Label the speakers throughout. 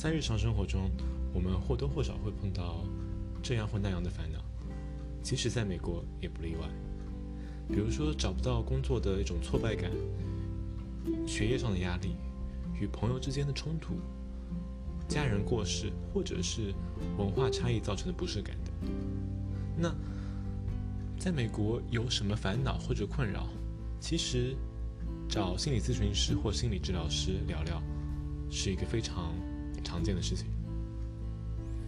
Speaker 1: 在日常生活中，我们或多或少会碰到这样或那样的烦恼，即使在美国也不例外。比如说找不到工作的一种挫败感，学业上的压力，与朋友之间的冲突，家人过世，或者是文化差异造成的不适感等。那在美国有什么烦恼或者困扰？其实找心理咨询师或心理治疗师聊聊，是一个非常常见的事情。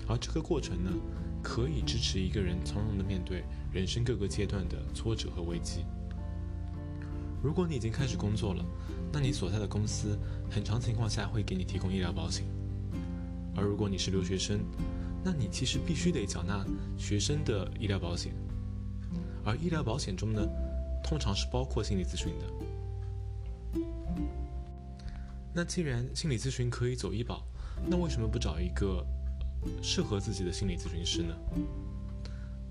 Speaker 1: 而这个过程呢？可以支持一个人从容的面对人生各个阶段的挫折和危机。如果你已经开始工作了，那你所在的公司很长情况下会给你提供医疗保险；而如果你是留学生，那你其实必须得缴纳学生的医疗保险。而医疗保险中呢，通常是包括心理咨询的。那既然心理咨询可以走医保，那为什么不找一个？适合自己的心理咨询师呢？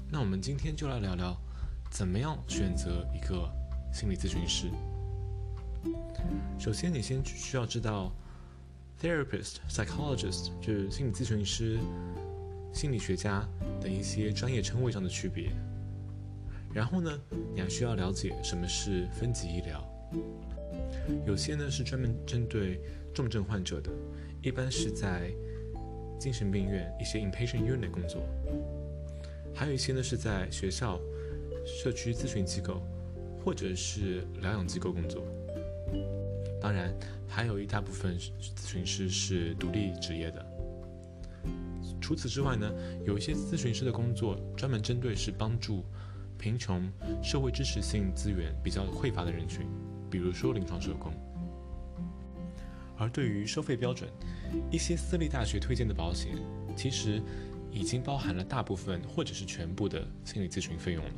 Speaker 1: 那我们今天就来聊聊，怎么样选择一个心理咨询师。首先，你先需要知道，therapist、psychologist 就是心理咨询师、心理学家的一些专业称谓上的区别。然后呢，你还需要了解什么是分级医疗。有些呢是专门针对重症患者的，一般是在。精神病院一些 inpatient unit 工作，还有一些呢是在学校、社区咨询机构或者是疗养机构工作。当然，还有一大部分咨询师是独立职业的。除此之外呢，有一些咨询师的工作专门针对是帮助贫穷、社会支持性资源比较匮乏的人群，比如说临床社工。而对于收费标准，一些私立大学推荐的保险，其实已经包含了大部分或者是全部的心理咨询费用了。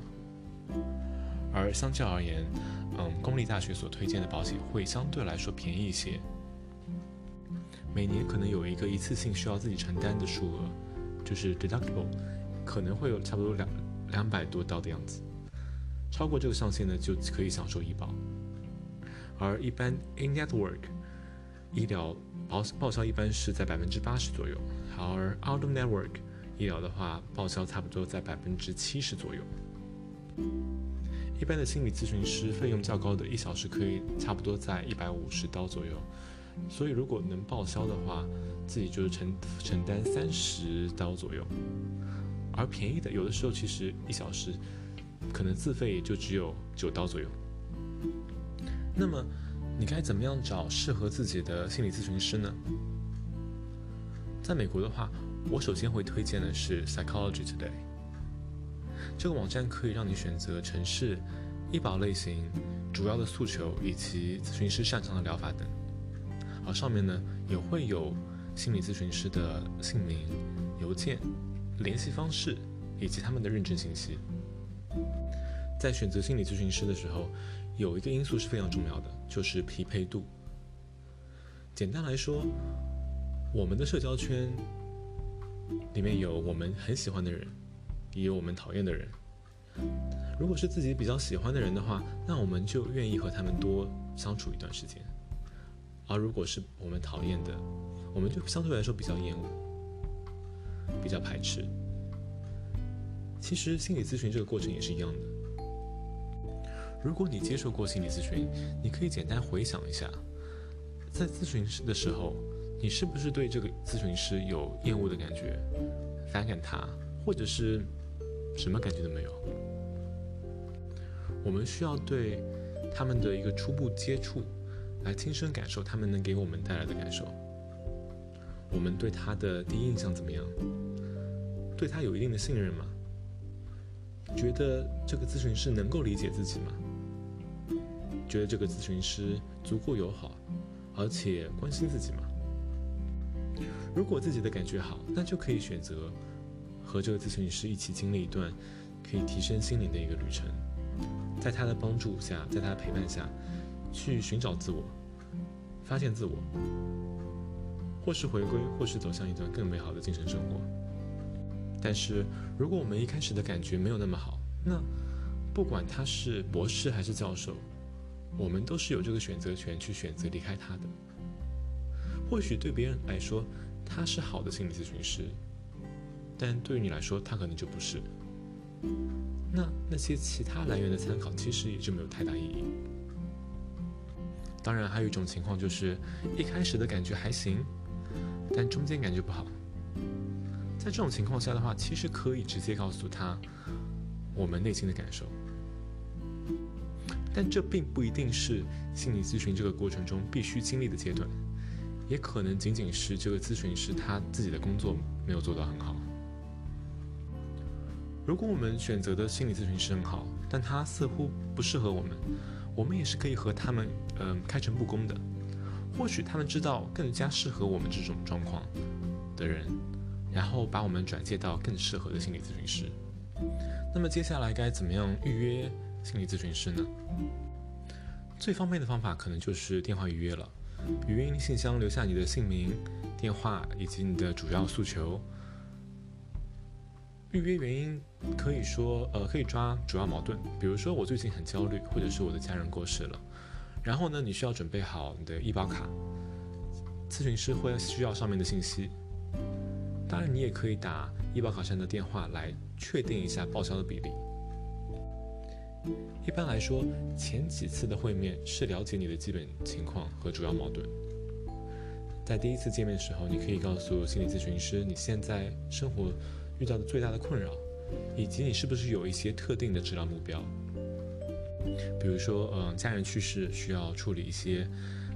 Speaker 1: 而相较而言，嗯，公立大学所推荐的保险会相对来说便宜一些，每年可能有一个一次性需要自己承担的数额，就是 deductible，可能会有差不多两两百多刀的样子。超过这个上限呢，就可以享受医保。而一般 in network。医疗报报销一般是在百分之八十左右，而 out of network 医疗的话，报销差不多在百分之七十左右。一般的心理咨询师费用较高的，一小时可以差不多在一百五十刀左右。所以如果能报销的话，自己就是承承担三十刀左右。而便宜的，有的时候其实一小时可能自费也就只有九刀左右。那么。你该怎么样找适合自己的心理咨询师呢？在美国的话，我首先会推荐的是 Psychology Today。这个网站可以让你选择城市、医保类型、主要的诉求以及咨询师擅长的疗法等。而上面呢也会有心理咨询师的姓名、邮件、联系方式以及他们的认证信息。在选择心理咨询师的时候。有一个因素是非常重要的，就是匹配度。简单来说，我们的社交圈里面有我们很喜欢的人，也有我们讨厌的人。如果是自己比较喜欢的人的话，那我们就愿意和他们多相处一段时间；而如果是我们讨厌的，我们就相对来说比较厌恶、比较排斥。其实心理咨询这个过程也是一样的。如果你接受过心理咨询，你可以简单回想一下，在咨询师的时候，你是不是对这个咨询师有厌恶的感觉，反感他，或者是什么感觉都没有？我们需要对他们的一个初步接触，来亲身感受他们能给我们带来的感受。我们对他的第一印象怎么样？对他有一定的信任吗？觉得这个咨询师能够理解自己吗？觉得这个咨询师足够友好，而且关心自己吗？如果自己的感觉好，那就可以选择和这个咨询师一起经历一段可以提升心灵的一个旅程，在他的帮助下，在他的陪伴下，去寻找自我，发现自我，或是回归，或是走向一段更美好的精神生活。但是，如果我们一开始的感觉没有那么好，那不管他是博士还是教授。我们都是有这个选择权去选择离开他的。或许对别人来说，他是好的心理咨询师，但对于你来说，他可能就不是。那那些其他来源的参考，其实也就没有太大意义。当然，还有一种情况就是，一开始的感觉还行，但中间感觉不好。在这种情况下的话，其实可以直接告诉他我们内心的感受。但这并不一定是心理咨询这个过程中必须经历的阶段，也可能仅仅是这个咨询师他自己的工作没有做到很好。如果我们选择的心理咨询师很好，但他似乎不适合我们，我们也是可以和他们嗯开诚布公的。或许他们知道更加适合我们这种状况的人，然后把我们转介到更适合的心理咨询师。那么接下来该怎么样预约？心理咨询师呢，最方便的方法可能就是电话预约了。语音信箱留下你的姓名、电话以及你的主要诉求。预约原因可以说，呃，可以抓主要矛盾，比如说我最近很焦虑，或者是我的家人过世了。然后呢，你需要准备好你的医保卡，咨询师会需要上面的信息。当然，你也可以打医保卡上的电话来确定一下报销的比例。一般来说，前几次的会面是了解你的基本情况和主要矛盾。在第一次见面的时候，你可以告诉心理咨询师你现在生活遇到的最大的困扰，以及你是不是有一些特定的治疗目标。比如说，嗯，家人去世需要处理一些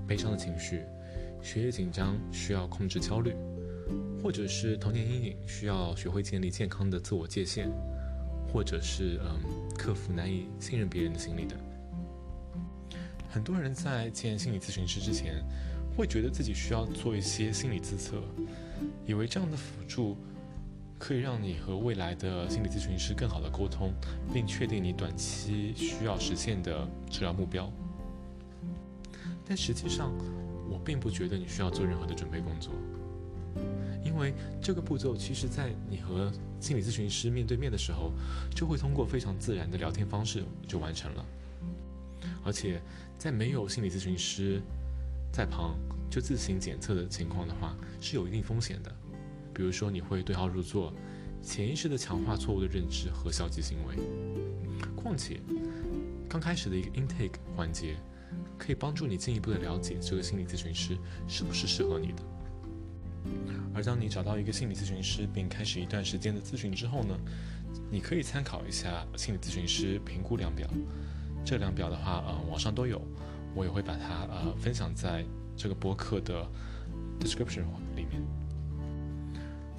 Speaker 1: 悲伤的情绪，学业紧张需要控制焦虑，或者是童年阴影需要学会建立健康的自我界限。或者是嗯，克服难以信任别人的心理的。很多人在见心理咨询师之前，会觉得自己需要做一些心理自测，以为这样的辅助可以让你和未来的心理咨询师更好的沟通，并确定你短期需要实现的治疗目标。但实际上，我并不觉得你需要做任何的准备工作。因为这个步骤，其实，在你和心理咨询师面对面的时候，就会通过非常自然的聊天方式就完成了。而且，在没有心理咨询师在旁就自行检测的情况的话，是有一定风险的。比如说，你会对号入座，潜意识的强化错误的认知和消极行为。况且，刚开始的一个 intake 环节，可以帮助你进一步的了解这个心理咨询师是不是适合你的。而当你找到一个心理咨询师，并开始一段时间的咨询之后呢，你可以参考一下心理咨询师评估量表。这两表的话，呃，网上都有，我也会把它呃分享在这个博客的 description 里面。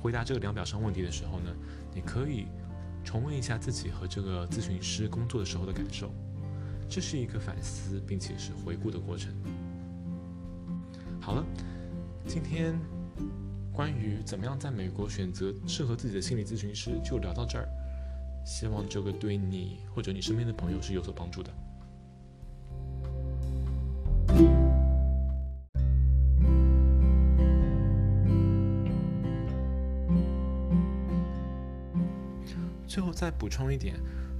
Speaker 1: 回答这个量表上问题的时候呢，你可以重温一下自己和这个咨询师工作的时候的感受，这是一个反思并且是回顾的过程。好了，今天。关于怎么样在美国选择适合自己的心理咨询师，就聊到这儿。希望这个对你或者你身边的朋友是有所帮助的。最后再补充一点，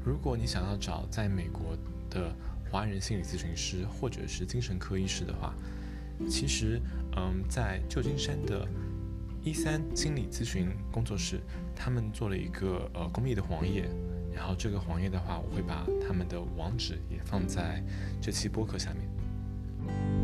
Speaker 1: 如果你想要找在美国的华人心理咨询师或者是精神科医师的话，其实，嗯，在旧金山的。一三心理咨询工作室，他们做了一个呃公益的黄页，然后这个黄页的话，我会把他们的网址也放在这期播客下面。